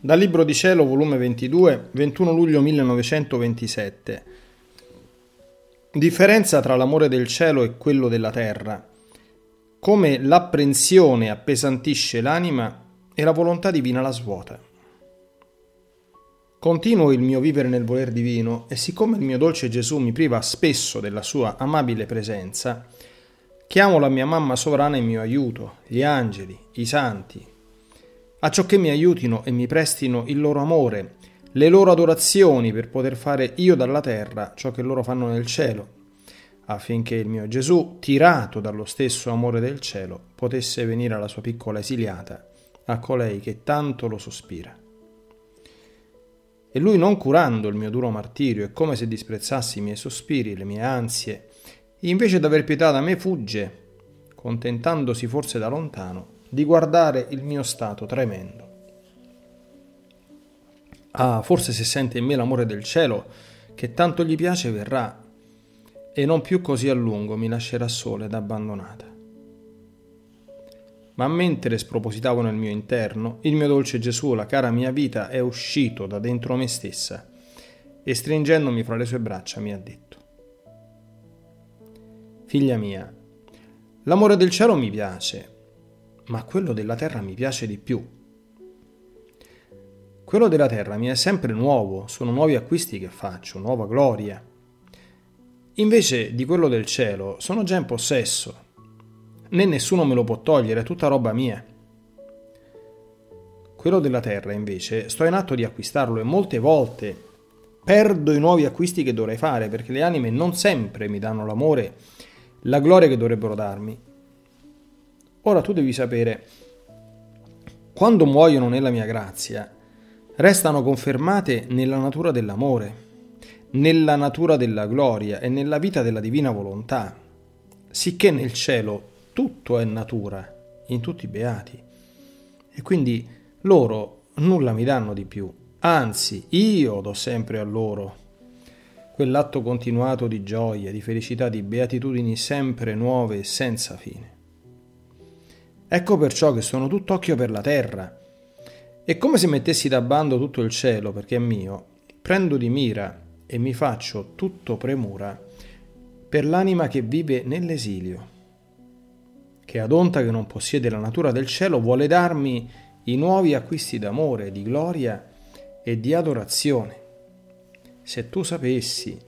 Dal Libro di Cielo, volume 22, 21 luglio 1927. Differenza tra l'amore del cielo e quello della terra. Come l'apprensione appesantisce l'anima e la volontà divina la svuota. Continuo il mio vivere nel voler divino e siccome il mio dolce Gesù mi priva spesso della sua amabile presenza, chiamo la mia mamma sovrana in mio aiuto, gli angeli, i santi, a ciò che mi aiutino e mi prestino il loro amore, le loro adorazioni per poter fare io dalla terra ciò che loro fanno nel cielo, affinché il mio Gesù, tirato dallo stesso amore del cielo, potesse venire alla sua piccola esiliata, a colei che tanto lo sospira. E lui non curando il mio duro martirio e come se disprezzassi i miei sospiri, le mie ansie, invece d'aver pietà da me fugge, contentandosi forse da lontano, di guardare il mio stato tremendo. Ah, forse se sente in me l'amore del cielo, che tanto gli piace, verrà, e non più così a lungo mi lascerà sola ed abbandonata. Ma mentre spropositavo nel mio interno, il mio dolce Gesù, la cara mia vita, è uscito da dentro me stessa e stringendomi fra le sue braccia mi ha detto, Figlia mia, l'amore del cielo mi piace, ma quello della terra mi piace di più. Quello della terra mi è sempre nuovo, sono nuovi acquisti che faccio, nuova gloria. Invece di quello del cielo sono già in possesso, né nessuno me lo può togliere, è tutta roba mia. Quello della terra, invece, sto in atto di acquistarlo e molte volte perdo i nuovi acquisti che dovrei fare perché le anime non sempre mi danno l'amore, la gloria che dovrebbero darmi Ora tu devi sapere, quando muoiono nella mia grazia, restano confermate nella natura dell'amore, nella natura della gloria e nella vita della divina volontà, sicché nel cielo tutto è natura, in tutti i beati. E quindi loro nulla mi danno di più, anzi io do sempre a loro quell'atto continuato di gioia, di felicità, di beatitudini sempre nuove e senza fine. Ecco perciò che sono tutto occhio per la terra. E come se mettessi da bando tutto il cielo, perché è mio, prendo di mira e mi faccio tutto premura per l'anima che vive nell'esilio, che ad onta che non possiede la natura del cielo vuole darmi i nuovi acquisti d'amore, di gloria e di adorazione. Se tu sapessi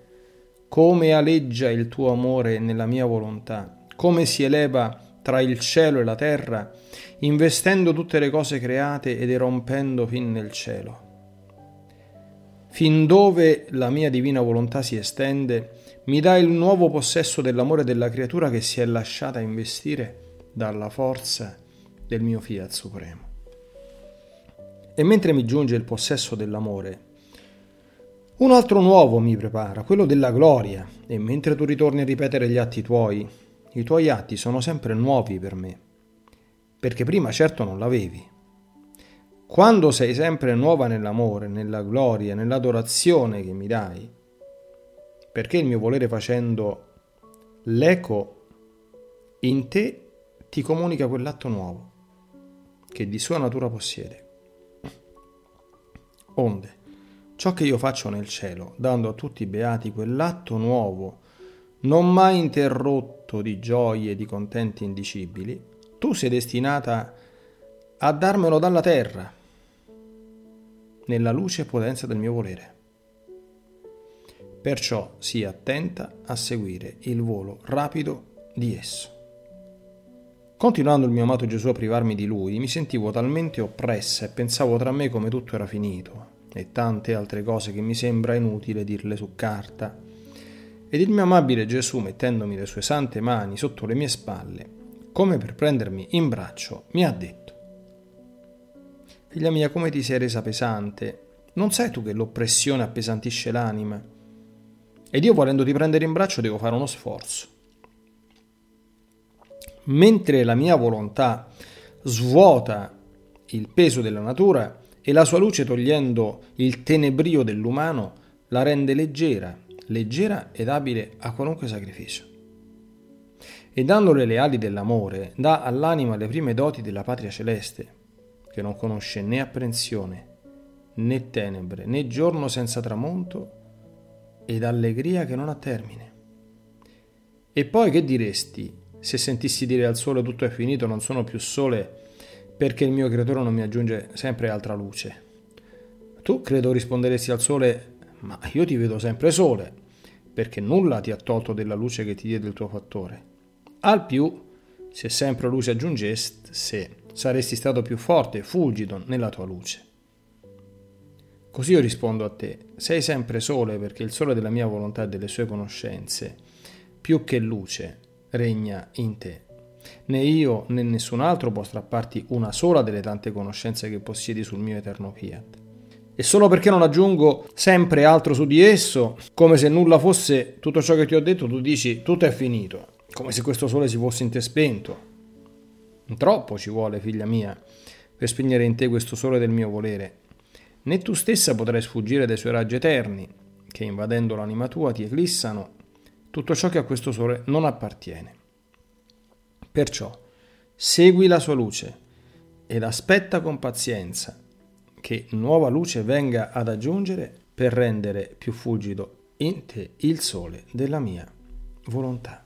come aleggia il tuo amore nella mia volontà, come si eleva tra il cielo e la terra, investendo tutte le cose create ed erompendo fin nel cielo. Fin dove la mia divina volontà si estende, mi dà il nuovo possesso dell'amore della creatura che si è lasciata investire dalla forza del mio fiat supremo. E mentre mi giunge il possesso dell'amore, un altro nuovo mi prepara, quello della gloria, e mentre tu ritorni a ripetere gli atti tuoi, i tuoi atti sono sempre nuovi per me, perché prima certo non l'avevi. Quando sei sempre nuova nell'amore, nella gloria, nell'adorazione che mi dai, perché il mio volere facendo l'eco in te ti comunica quell'atto nuovo che di sua natura possiede. Onde, ciò che io faccio nel cielo, dando a tutti i beati quell'atto nuovo, non mai interrotto di gioie e di contenti indicibili, tu sei destinata a darmelo dalla terra, nella luce e potenza del mio volere. Perciò sii attenta a seguire il volo rapido di esso. Continuando il mio amato Gesù a privarmi di lui, mi sentivo talmente oppressa e pensavo tra me come tutto era finito, e tante altre cose che mi sembra inutile dirle su carta ed il mio amabile Gesù, mettendomi le sue sante mani sotto le mie spalle, come per prendermi in braccio, mi ha detto, Figlia mia, come ti sei resa pesante? Non sai tu che l'oppressione appesantisce l'anima? Ed io volendoti prendere in braccio devo fare uno sforzo. Mentre la mia volontà svuota il peso della natura e la sua luce togliendo il tenebrio dell'umano la rende leggera leggera ed abile a qualunque sacrificio. E dandole le ali dell'amore, dà all'anima le prime doti della patria celeste, che non conosce né apprensione né tenebre, né giorno senza tramonto ed allegria che non ha termine. E poi che diresti se sentissi dire al sole tutto è finito, non sono più sole perché il mio creatore non mi aggiunge sempre altra luce? Tu credo risponderesti al sole, ma io ti vedo sempre sole, perché nulla ti ha tolto della luce che ti diede il tuo fattore. Al più, se sempre luce aggiungesse, saresti stato più forte e fulgido nella tua luce. Così io rispondo a te, sei sempre sole perché il sole della mia volontà e delle sue conoscenze, più che luce, regna in te. Né io né nessun altro può strapparti una sola delle tante conoscenze che possiedi sul mio eterno fiat. E solo perché non aggiungo sempre altro su di esso, come se nulla fosse tutto ciò che ti ho detto, tu dici tutto è finito, come se questo sole si fosse in te spento. Troppo ci vuole, figlia mia, per spegnere in te questo sole del mio volere, né tu stessa potrai sfuggire dai suoi raggi eterni, che invadendo l'anima tua ti eclissano tutto ciò che a questo sole non appartiene. Perciò segui la sua luce ed aspetta con pazienza che nuova luce venga ad aggiungere per rendere più fulgido in te il sole della mia volontà.